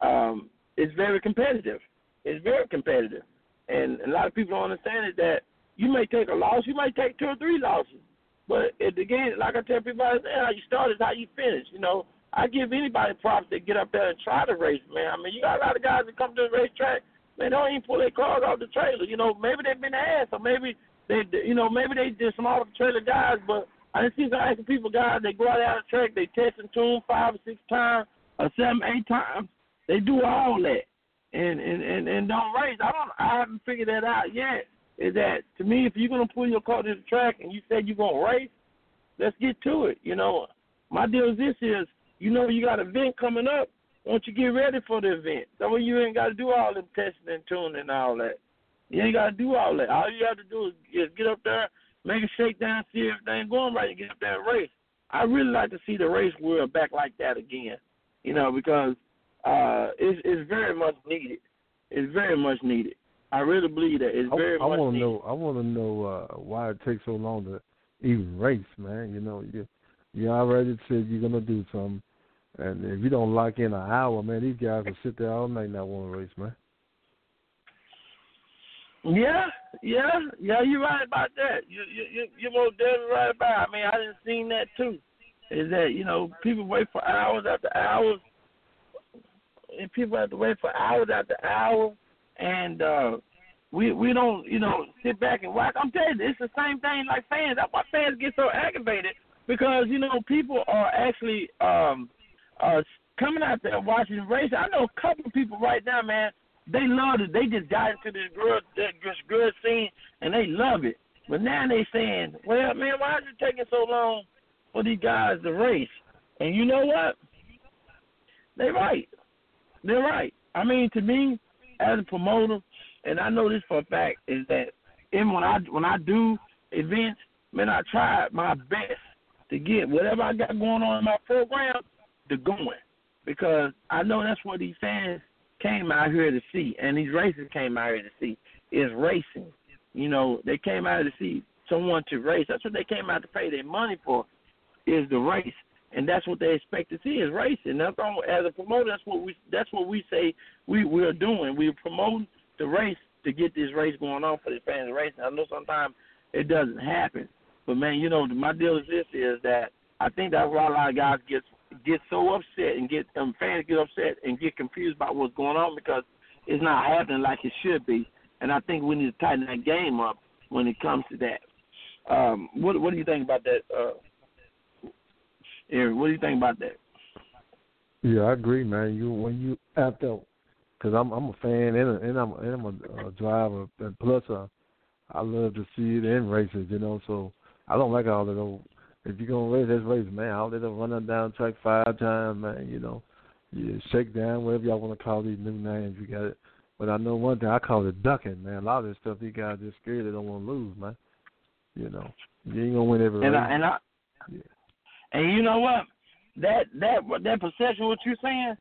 um, it's very competitive. It's very competitive, and mm-hmm. a lot of people don't understand it that you may take a loss, you might take two or three losses, but at the game, like I tell people, I say, how you start is how you finish. You know, I give anybody props that get up there and try to race, man. I mean, you got a lot of guys that come to the racetrack, man, they don't even pull their cars off the trailer. You know, maybe they've been asked, or maybe they, you know, maybe they just some off the trailer guys, but I didn't see some asking people guys they go out on the track, they test and tune five or six times, or seven, eight times. They do all that, and and and, and don't race. I don't. I haven't figured that out yet. Is that to me? If you're gonna pull your car to the track and you said you're gonna race, let's get to it. You know, my deal is this: is you know you got an event coming up, Won't you get ready for the event? That way you ain't got to do all them testing and tuning and all that. You ain't got to do all that. All you have to do is, is get up there, make a shakedown, see if everything going right, and get up there and race. I really like to see the race world back like that again. You know, because uh, it's it's very much needed. It's very much needed. I really believe that it's very I, I much wanna needed. know. I want to know uh, why it takes so long to even race, man. You know, you you already said you're gonna do something, and if you don't lock in an hour, man, these guys will sit there all night and not want to race, man. Yeah, yeah, yeah. You're right about that. You you you you're most definitely right about. It. I mean, I didn't seen that too. Is that you know people wait for hours after hours, and people have to wait for hours after hours, and uh we we don't you know sit back and watch. I'm telling you, it's the same thing like fans. That's why fans get so aggravated because you know people are actually um uh coming out there watching the race. I know a couple of people right now, man. They love it. They just got into this girl this girl scene and they love it. But now they saying, well, man, why is it taking so long for these guys to race? And you know what? They're right. They're right. I mean, to me, as a promoter, and I know this for a fact, is that even when I when I do events, man, I try my best to get whatever I got going on in my program to going because I know that's what these fans came out here to see, and these racers came out here to see is racing. You know, they came out to see someone to race. That's what they came out to pay their money for, is the race, and that's what they expect to see is racing. That's all. As a promoter, that's what we that's what we say we we are doing. We're promoting the race to get this race going on for the fans racing. I know sometimes it doesn't happen, but man, you know, my deal is this: is that I think that's why a lot of guys get get so upset and get um, fans get upset and get confused about what's going on because it's not happening like it should be. And I think we need to tighten that game up when it comes to that. Um, what what do you think about that, uh, Eric? What do you think about that? Yeah, I agree, man. You when you after, because I'm I'm a fan and, a, and I'm and I'm a, a driver, and plus uh, I love to see it in races, you know. So I don't like all of those if you're gonna race, let's race, man. All run running down track five times, man. You know, you shake down, whatever y'all want to call these new names. You got it. But I know one thing. I call it ducking, man. A lot of this stuff, these guys just scared they don't want to lose, man. You know, you ain't gonna win every and race. I, and I, yeah. And you know what? That that that perception, what you're saying,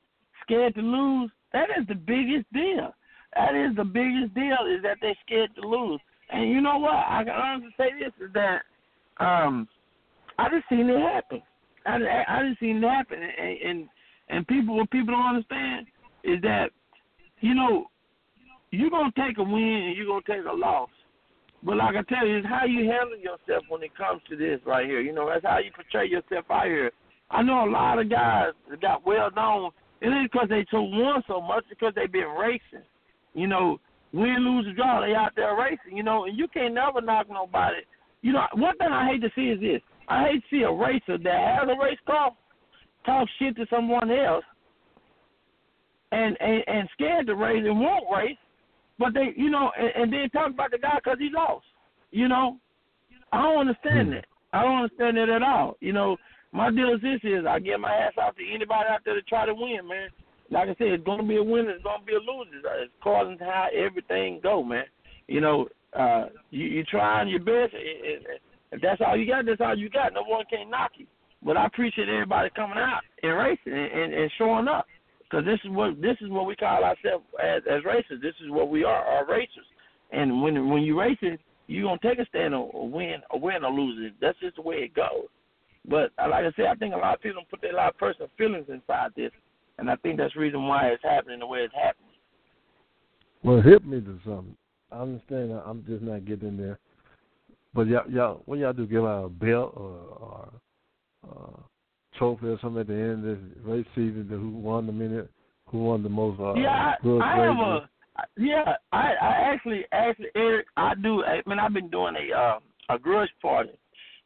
scared to lose. That is the biggest deal. That is the biggest deal is that they're scared to lose. And you know what? I can honestly say this is that um I just seen it happen. I, I, just seen it happen, and, and and people what people don't understand is that you know you're gonna take a win and you're gonna take a loss. But like I tell you, it's how you handle yourself when it comes to this right here. You know, that's how you portray yourself out here. I know a lot of guys that got well known. It ain't because they so won so much, because they been racing. You know, win, lose, draw, they out there racing. You know, and you can't never knock nobody. You know, one thing I hate to see is this: I hate to see a racer that has a race car talk shit to someone else and and, and scared to race and won't race, but they, you know, and, and then talk about the guy because he lost. You know, I don't understand that. I don't understand that at all. You know, my deal is this: is I get my ass off to anybody out there to try to win, man. Like I said, it's gonna be a winner, it's gonna be a loser. It's causing how everything go, man. You know, uh, you you trying your best. It, it, if that's all you got, that's all you got. No one can knock you. But I appreciate everybody coming out and racing and, and, and showing up because this is what this is what we call ourselves as, as racers. This is what we are, are racers. And when when you racing, you gonna take a stand or, win or win or lose it. That's just the way it goes. But uh, like I said, I think a lot of people put a lot of personal feelings inside this, and I think that's the reason why it's happening the way it's happening. Well, hit me to something. I understand. I'm just not getting there. But y'all, y'all, what y'all do? Give out a belt or, or uh, trophy or something at the end of this race season? To who won the minute? Who won the most? Uh, yeah, I, I have a. Yeah, I, I actually, actually, Eric, I do. I mean, I've been doing a uh, a grudge party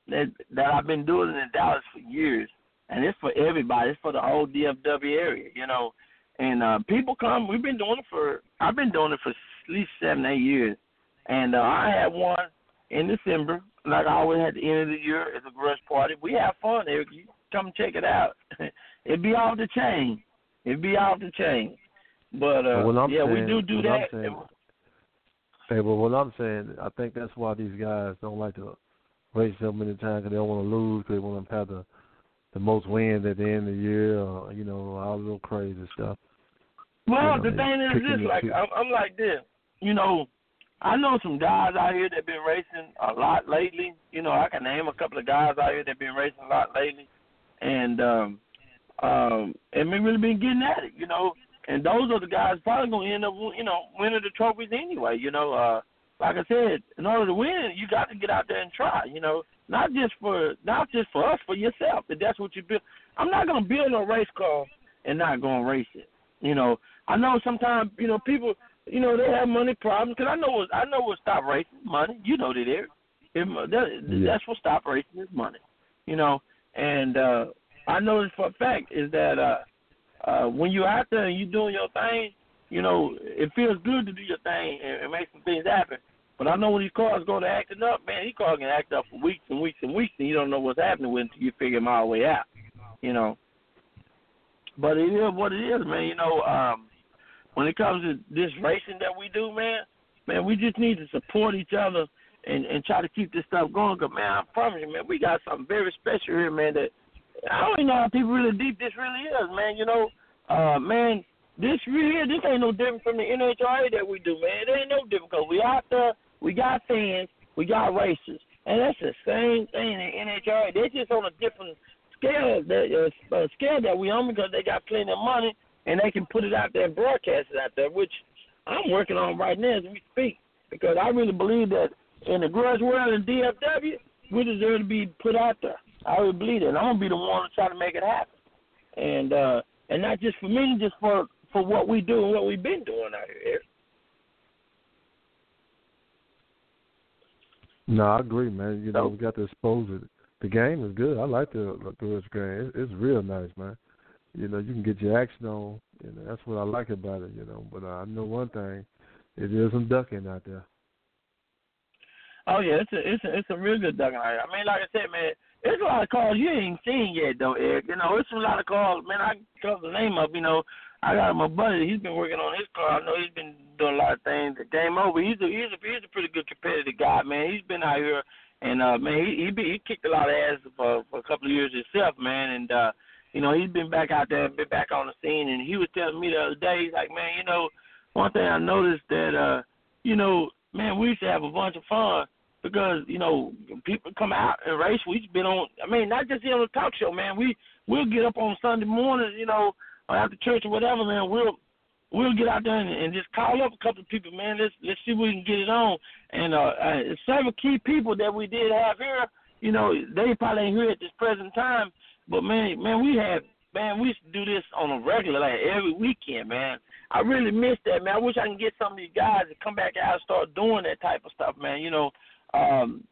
that that I've been doing in Dallas for years, and it's for everybody. It's for the whole DFW area, you know. And uh people come. We've been doing it for. I've been doing it for at least seven, eight years, and uh, I had one in December, like I always at the end of the year, it's a grudge party. We have fun, Eric. You come check it out. It'd be off the chain. It'd be off the chain. But uh, yeah, saying, we do do that. Saying, hey, but what I'm saying, I think that's why these guys don't like to race so many times because they don't want to lose. Cause they want to have the the most wins at the end of the year, or you know, all the little crazy stuff. Well, you know, the thing is this: like I'm, I'm like this. You know, I know some guys out here that've been racing a lot lately. You know, I can name a couple of guys out here that've been racing a lot lately, and um, um, and we really been getting at it. You know, and those are the guys probably gonna end up, you know, winning the trophies anyway. You know, uh, like I said, in order to win, you got to get out there and try. You know, not just for not just for us, for yourself. If that's what you build, I'm not gonna build a race car and not gonna race it. You know, I know sometimes you know people, you know, they have money problems because I know what I know what stop racing money. You know that there, if, that, yeah. that's what stop racing is money. You know, and uh I know this for a fact is that uh uh, when you're out there and you're doing your thing, you know, it feels good to do your thing and, and make some things happen. But I know when these cars go to acting up, man, these cars can act up for weeks and weeks and weeks, and you don't know what's happening with until you figure them all the way out, you know. But it is what it is, man. You know, um, when it comes to this racing that we do, man, man, we just need to support each other and and try to keep this stuff going. Cause man, I promise you, man, we got something very special here, man. That I don't even know how people really deep this really is, man. You know, uh, man, this really this ain't no different from the NHRA that we do, man. It ain't no different because we out there, we got fans, we got races, and that's the same thing in NHRA. They're just on a different scale, that uh, uh, scale that we on because they got plenty of money and they can put it out there and broadcast it out there, which I'm working on right now as we speak because I really believe that in the grudge world and DFW, we deserve to be put out there. I would believe it. And I'm gonna be the one to try to make it happen. And uh and not just for me, just for for what we do and what we've been doing out here. No, I agree, man. You know, we got to expose it. The game is good. I like the the game. It's, it's real nice, man. You know, you can get your action on. You know, that's what I like about it. You know, but uh, I know one thing: it is some ducking out there. Oh yeah, it's a it's a it's a real good out. I mean, like I said, man, there's a lot of calls you ain't seen yet, though, Eric. You know, it's a lot of calls. Man, I cover the name up. You know, I got my buddy. He's been working on his car. I know he's been doing a lot of things. The game over. He's a he's a he's a pretty good competitive guy, man. He's been out here, and uh, man, he he, be, he kicked a lot of ass for for a couple of years himself, man. And uh, you know, he's been back out there, been back on the scene, and he was telling me the other day, he's like, man, you know, one thing I noticed that uh, you know, man, we used to have a bunch of fun because you know people come out and race. We've been on. I mean, not just here on the talk show, man. We we'll get up on Sunday morning, you know, after church or whatever, man. We'll we'll get out there and, and just call up a couple of people, man. Let's let's see if we can get it on. And uh, uh several key people that we did have here, you know, they probably ain't here at this present time. But man, man, we had man, we used to do this on a regular, like every weekend, man. I really miss that, man. I wish I can get some of these guys to come back out and start doing that type of stuff, man. You know, um,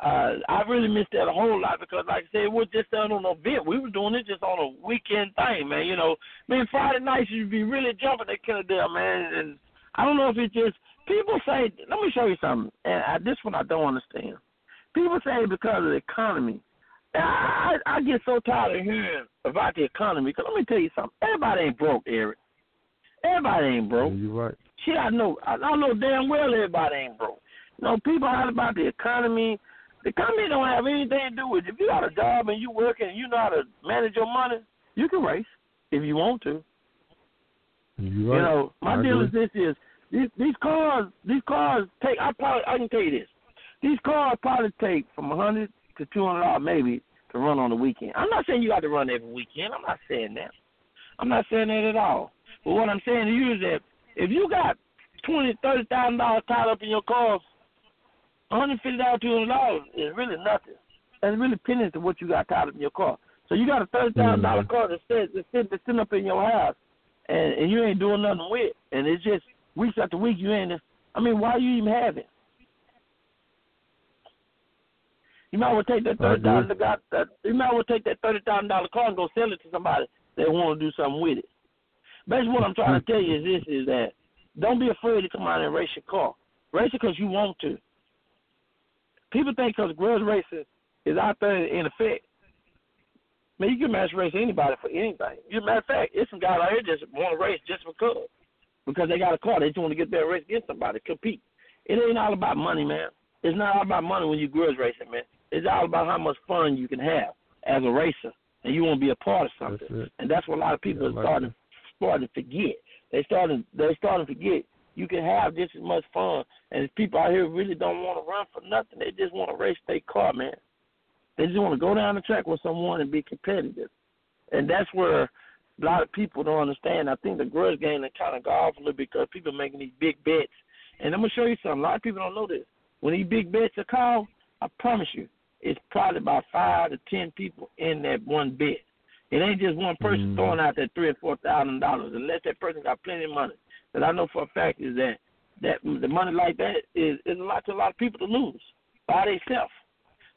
uh, I really missed that a whole lot because, like I said, we're just on an event. We were doing it just on a weekend thing, man. You know, man, Friday nights you'd be really jumping at Kennedale, man. And I don't know if it's just people say. Let me show you something. And I, this one I don't understand. People say because of the economy. I, I get so tired of hearing about the economy. Cause let me tell you something. Everybody ain't broke, Eric. Everybody ain't broke. Yeah, you're right. Shit, I know. I, I know damn well everybody ain't broke. You know, people out about the economy. The economy don't have anything to do with it. If you got a job and you working and you know how to manage your money, you can race if you want to. Right. You know, my I deal agree. is this: is these these cars, these cars take. I probably I can tell you this: these cars probably take from a hundred to two hundred dollars maybe to run on the weekend. I'm not saying you got to run every weekend. I'm not saying that. I'm not saying that at all. But what I'm saying to you is that if you got twenty, thirty thousand dollars tied up in your car one hundred fifty dollars, two hundred dollars is really nothing. That's really pennies to what you got tied up in your car. So you got a thirty thousand dollar Mhm. car that sits that's sitting, that's sitting up in your house, and and you ain't doing nothing with, it. and it's just weeks after week you ain't. I mean, why you even have it? You might well take that thirty got that. You might well take that thirty thousand dollar car and go sell it to somebody that want to do something with it. Basically, what I'm trying to hmm. tell you is this: is that don't be afraid to come out and race your car. Race it because you want to. People think because grudge racing is out there in effect Man, you can match race anybody for anything. You matter of fact, it's some guys out here just want to race just because. Because they got a car, they just want to get there race against somebody, compete. It ain't all about money, man. It's not all about money when you grudge racing, man. It's all about how much fun you can have as a racer, and you want to be a part of something. That's and that's what a lot of people Yeah, are starting. Starting to forget. They starting they starting to forget you can have just as much fun. And people out here really don't want to run for nothing. They just want to race their car, man. They just want to go down the track with someone and be competitive. And that's where a lot of people don't understand. I think the grudge game has kind of gone off a little bit because people are making these big bets. And I'm going to show you something. A lot of people don't know this. When these big bets are called, I promise you, it's probably about five to ten people in that one bet. It ain't just one person Mhm. throwing out that three or four thousand dollars unless that person got plenty of money. That I know for a fact is that that the money like that is is a lot to a lot of people to lose by themselves.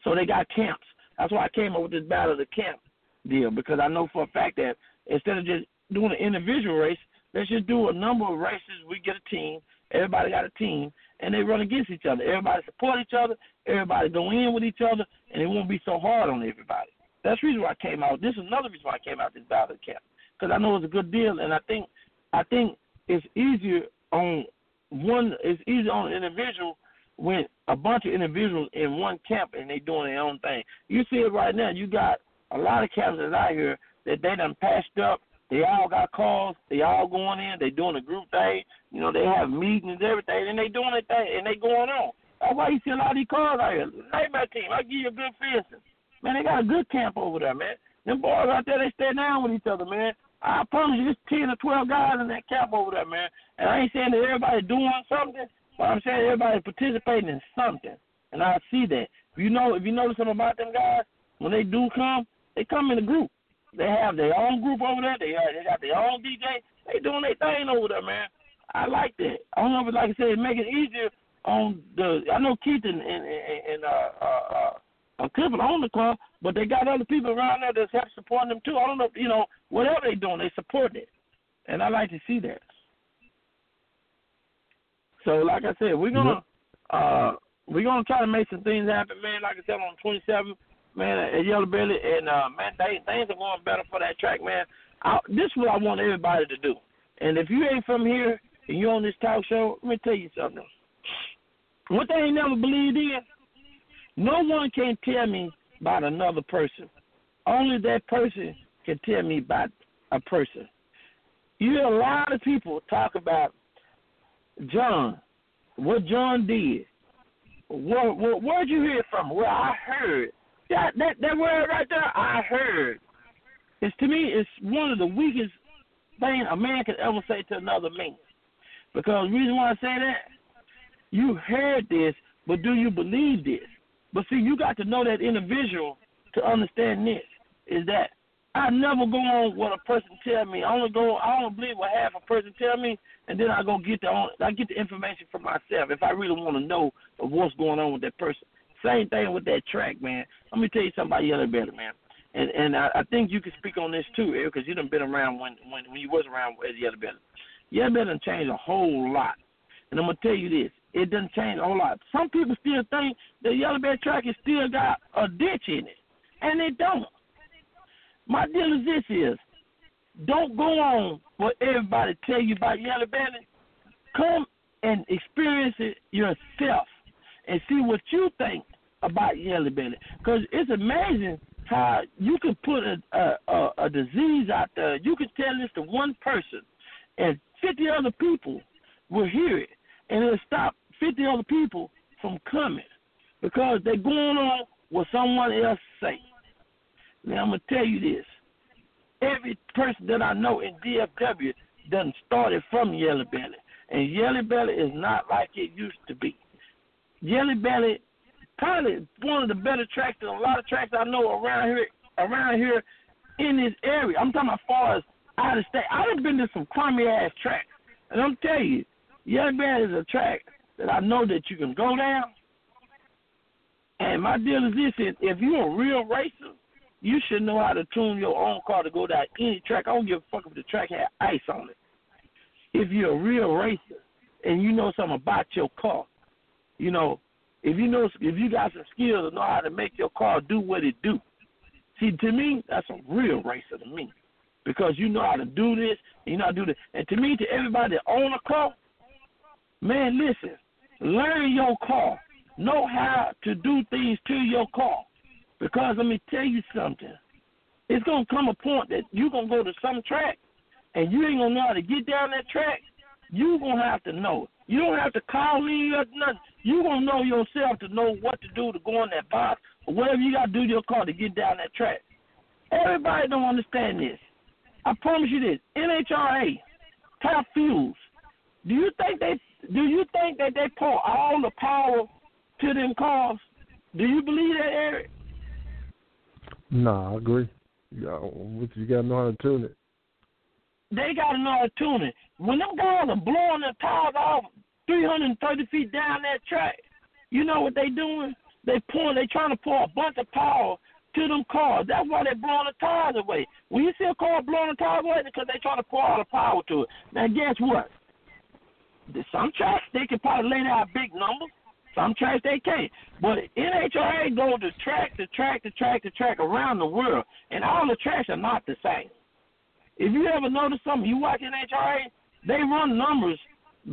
So they got camps. That's why I came up with this battle of the camp deal because I know for a fact that instead of just doing an individual race, let's just do a number of races. We get a team. Everybody got a team, and they run against each other. Everybody support each other. Everybody go in with each other, and it won't be so hard on everybody. That's the reason why I came out. This is another reason why I came out this battle of camp because I know it's a good deal, and I think I think it's easier on one. It's easier on an individual when a bunch of individuals in one camp and they doing their own thing. You see it right now. You got a lot of camps that's out here that they done patched up. They all got calls. They all going in. They doing a group thing. You know, they have meetings everything, and they doing their thing, and they going on. That's why you see a lot of these cars out here. Nightmare team, I give you a good fencing. Man, they got a good camp over there, man. Them boys out there, they stay down with each other, man. I promise you, there's 10 or 12 guys in that camp over there, man. And I ain't saying that everybody doing something, but I'm saying everybody participating in something. And I see that. If you know, if you notice something about them guys, when they do come, they come in a group. They have their own group over there. They uh, they got their own DJ. They doing their thing over there, man. I like that. I don't know if, like I said, make it easier on the. I know Keith and and, and uh, uh, uh, Clifford own the car, but they got other people around there that's help supporting them too. I don't know, you know, whatever they doing, they support it, and I like to see that. So, like I said, we're gonna uh we're gonna try to make some things happen, man. Like I said, on the 27th, man, at Yellow Belly, and uh, man, they, things are going better for that track, man. I, this is what I want everybody to do. And if you ain't from here and you on this talk show, let me tell you something. What they ain't never believed in, no one can tell me about another person. Only that person can tell me about a person. You hear a lot of people talk about John, what John did. Where, where, where'd you hear it from? Well, I heard. That, that, that word right there, I heard. It's to me, it's one of the weakest things a man can ever say to another man. Because the reason why I say that, you heard this, but do you believe this? But see, you got to know that individual to understand this. Is that I never go on what a person tell me. I only go. I only believe what half a person tell me, and then I go get the. I get the information for myself if I really want to know of what's going on with that person. Same thing with that track, man. Let me tell you something about Yellow Belly, man. And and I, I think you can speak on this too, Eric, because you done been around when when when you was around at Yellow Belly. Yellow Belly done changed a whole lot. And I'm gonna tell you this, it doesn't change a whole lot. Some people still think the Yellow Belly track has still got a ditch in it, and it don't. My deal is this: is don't go on what everybody tell you about Yellow Belly. Come and experience it yourself and see what you think about Yellow Belly. Because it's amazing how you can put a, a, a, a disease out there. You can tell this to one person, and 50 other people will hear it, and it'll stop 50 other people from coming because they're going on what someone else say. Now I'm gonna tell you this: every person that I know in DFW done started from Yellow Belly, and Yellow Belly is not like it used to be. Yellow Belly probably one of the better tracks than a lot of tracks I know around here around here in this area. I'm talking about far as out of state. I've been to some crummy ass tracks. And I'm telling you, Yellow Belly is a track that I know that you can go down. And my deal is this is if you're a real racer, you should know how to tune your own car to go down any track. I don't give a fuck if the track had ice on it. If you're a real racer and you know something about your car, you know, if you know if you got some skills to know how to make your car do what it do, See, to me, that's a real racer to me. Because you know how to do this, and you know how to do that. And to me, to everybody that own a car, man, listen, learn your car. Know how to do things to your car. Because let me tell you something. It's gonna come a point that you're gonna go to some track and you ain't gonna know how to get down that track. You're gonna have to know. You don't have to call me or nothing. You're gonna know yourself to know what to do to go in that box or whatever you gotta do to your car to get down that track. Everybody don't understand this. I promise you this. NHRA, top fuels. Do you think they do you think that they pour all the power to them cars? Do you believe that, Eric? Nah, I agree. You got, you got to know how to tune it. They got to know how to tune it. When them guys are blowing their tires off 330 feet down that track, you know what they doing? They pouring. They trying to pour a bunch of power to them cars. That's why they blowing the tires away. When you see a car blowing the tires away, because they trying to pour all the power to it. Now, guess what? Some tracks they can probably lay down big numbers. Some tracks they can't. But NHRA goes to track to track to track to track around the world, and all the tracks are not the same. If you ever notice something, you watch NHRA, they run numbers,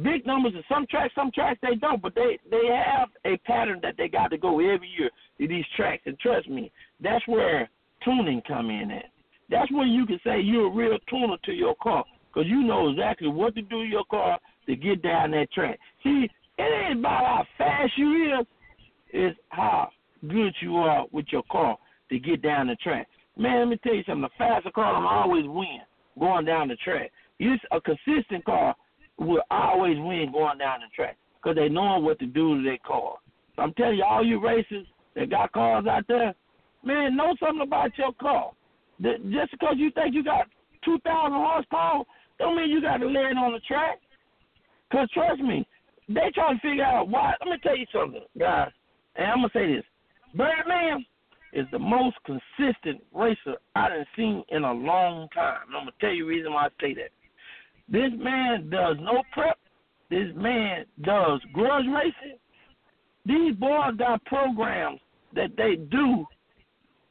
big numbers, and some tracks, some tracks they don't, but they they have a pattern that they got to go every year to these tracks. And trust me, that's where tuning come in at. That's where you can say you're a real tuner to your car because you know exactly what to do to your car to get down that track. See, it ain't about how fast you is, it's how good you are with your car to get down the track. Man, let me tell you something. The faster car will always win going down the track. Use a consistent car will always win going down the track because they know what to do to their car. So I'm telling you, all you racers that got cars out there, man, know something about your car. Just because you think you got 2,000 horsepower, don't mean you got to lay it on the track. Because trust me, they trying to figure out why. Let me tell you something, guys, and I'm gonna say this: Birdman is the most consistent racer I have seen in a long time. I'm gonna tell you the reason why I say that. This man does no prep. This man does grudge racing. These boys got programs that they do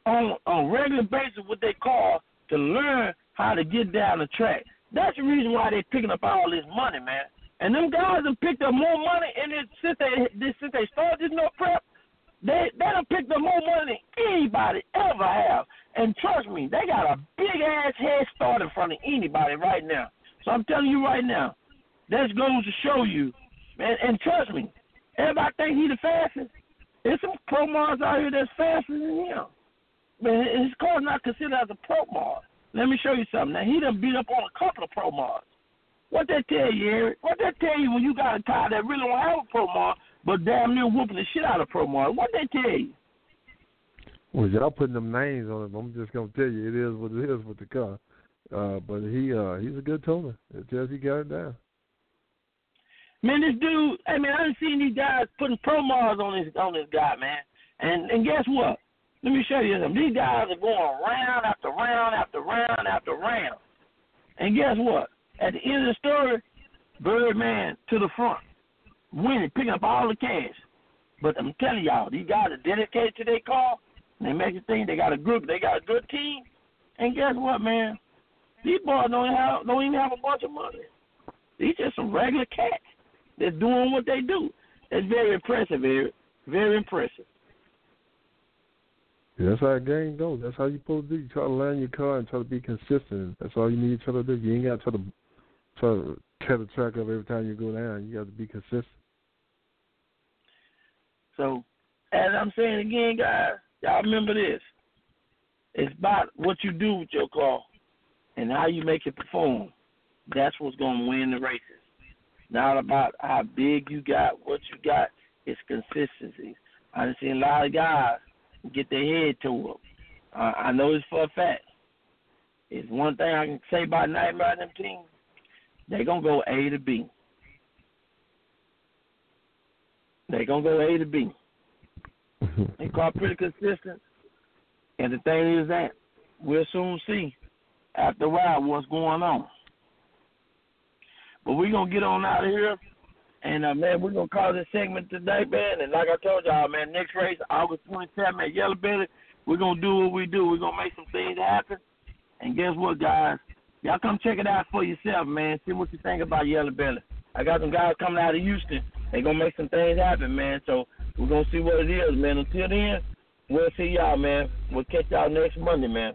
on on regular basis with their car to learn how to get down the track. That's the reason why they're picking up all this money, man. And them guys have picked up more money, and it, since they since they started this no prep, they they done picked up more money than anybody ever have. And trust me, they got a big ass head start in front of anybody right now. So I'm telling you right now, that goes to show you, man. And trust me, everybody think he the fastest. There's some Pro Mods out here that's faster than him. But his car's not considered as a Pro Mods. Let me show you something. Now he done beat up on a couple of Pro Mods. What that tell you, Eric? What that tell you when you got a car that really don't have a Pro Mod, but damn near whooping the shit out of Pro Mod? What that tell you? Well, y'all putting them names on it. I'm just gonna tell you, it is what it is with the car. Uh, but he uh, he's a good tuner. It tells he got it down. Man, this dude. I mean, I have seen these guys putting promos on this on this guy, man. And and guess what? Let me show you something. These guys are going round after round after round after round. And guess what? At the end of the story, Birdman to the front, winning, picking up all the cash. But I'm telling y'all, these guys are dedicated to their car. They make it think they got a group, they got a good team. And guess what, man? These boys don't have don't even have a bunch of money. These just some regular cats that's doing what they do. That's very impressive, very very impressive. That's how a game goes. That's how you supposed to do. You try to land your car and try to be consistent. That's all you need to try to do. You ain't got to try to to tear the track up every time you go down. You got to be consistent. So, as I'm saying again, guys, y'all remember this. It's about what you do with your car and how you make it perform. That's what's going to win the races. Not about how big you got, what you got. It's consistency. I've seen a lot of guys get their head to them. Uh, I know this for a fact. It's one thing I can say about Nightmare them teams. They're gonna go A to B. They're gonna go A to B. they call pretty consistent. And the thing is that we'll soon see after a while what's going on. But we're gonna get on out of here. And uh, man, we're gonna call this segment today, man. And like I told y'all, man, next race August 27th at Yellow Belly. we're gonna do what we do. We're gonna make some things happen. And guess what, guys? Y'all come check it out for yourself, man. See what you think about Yellow Belly. I got some guys coming out of Houston. They gonna make some things happen, man. So we're gonna see what it is, man. Until then, we'll see y'all, man. We'll catch y'all next Monday, man.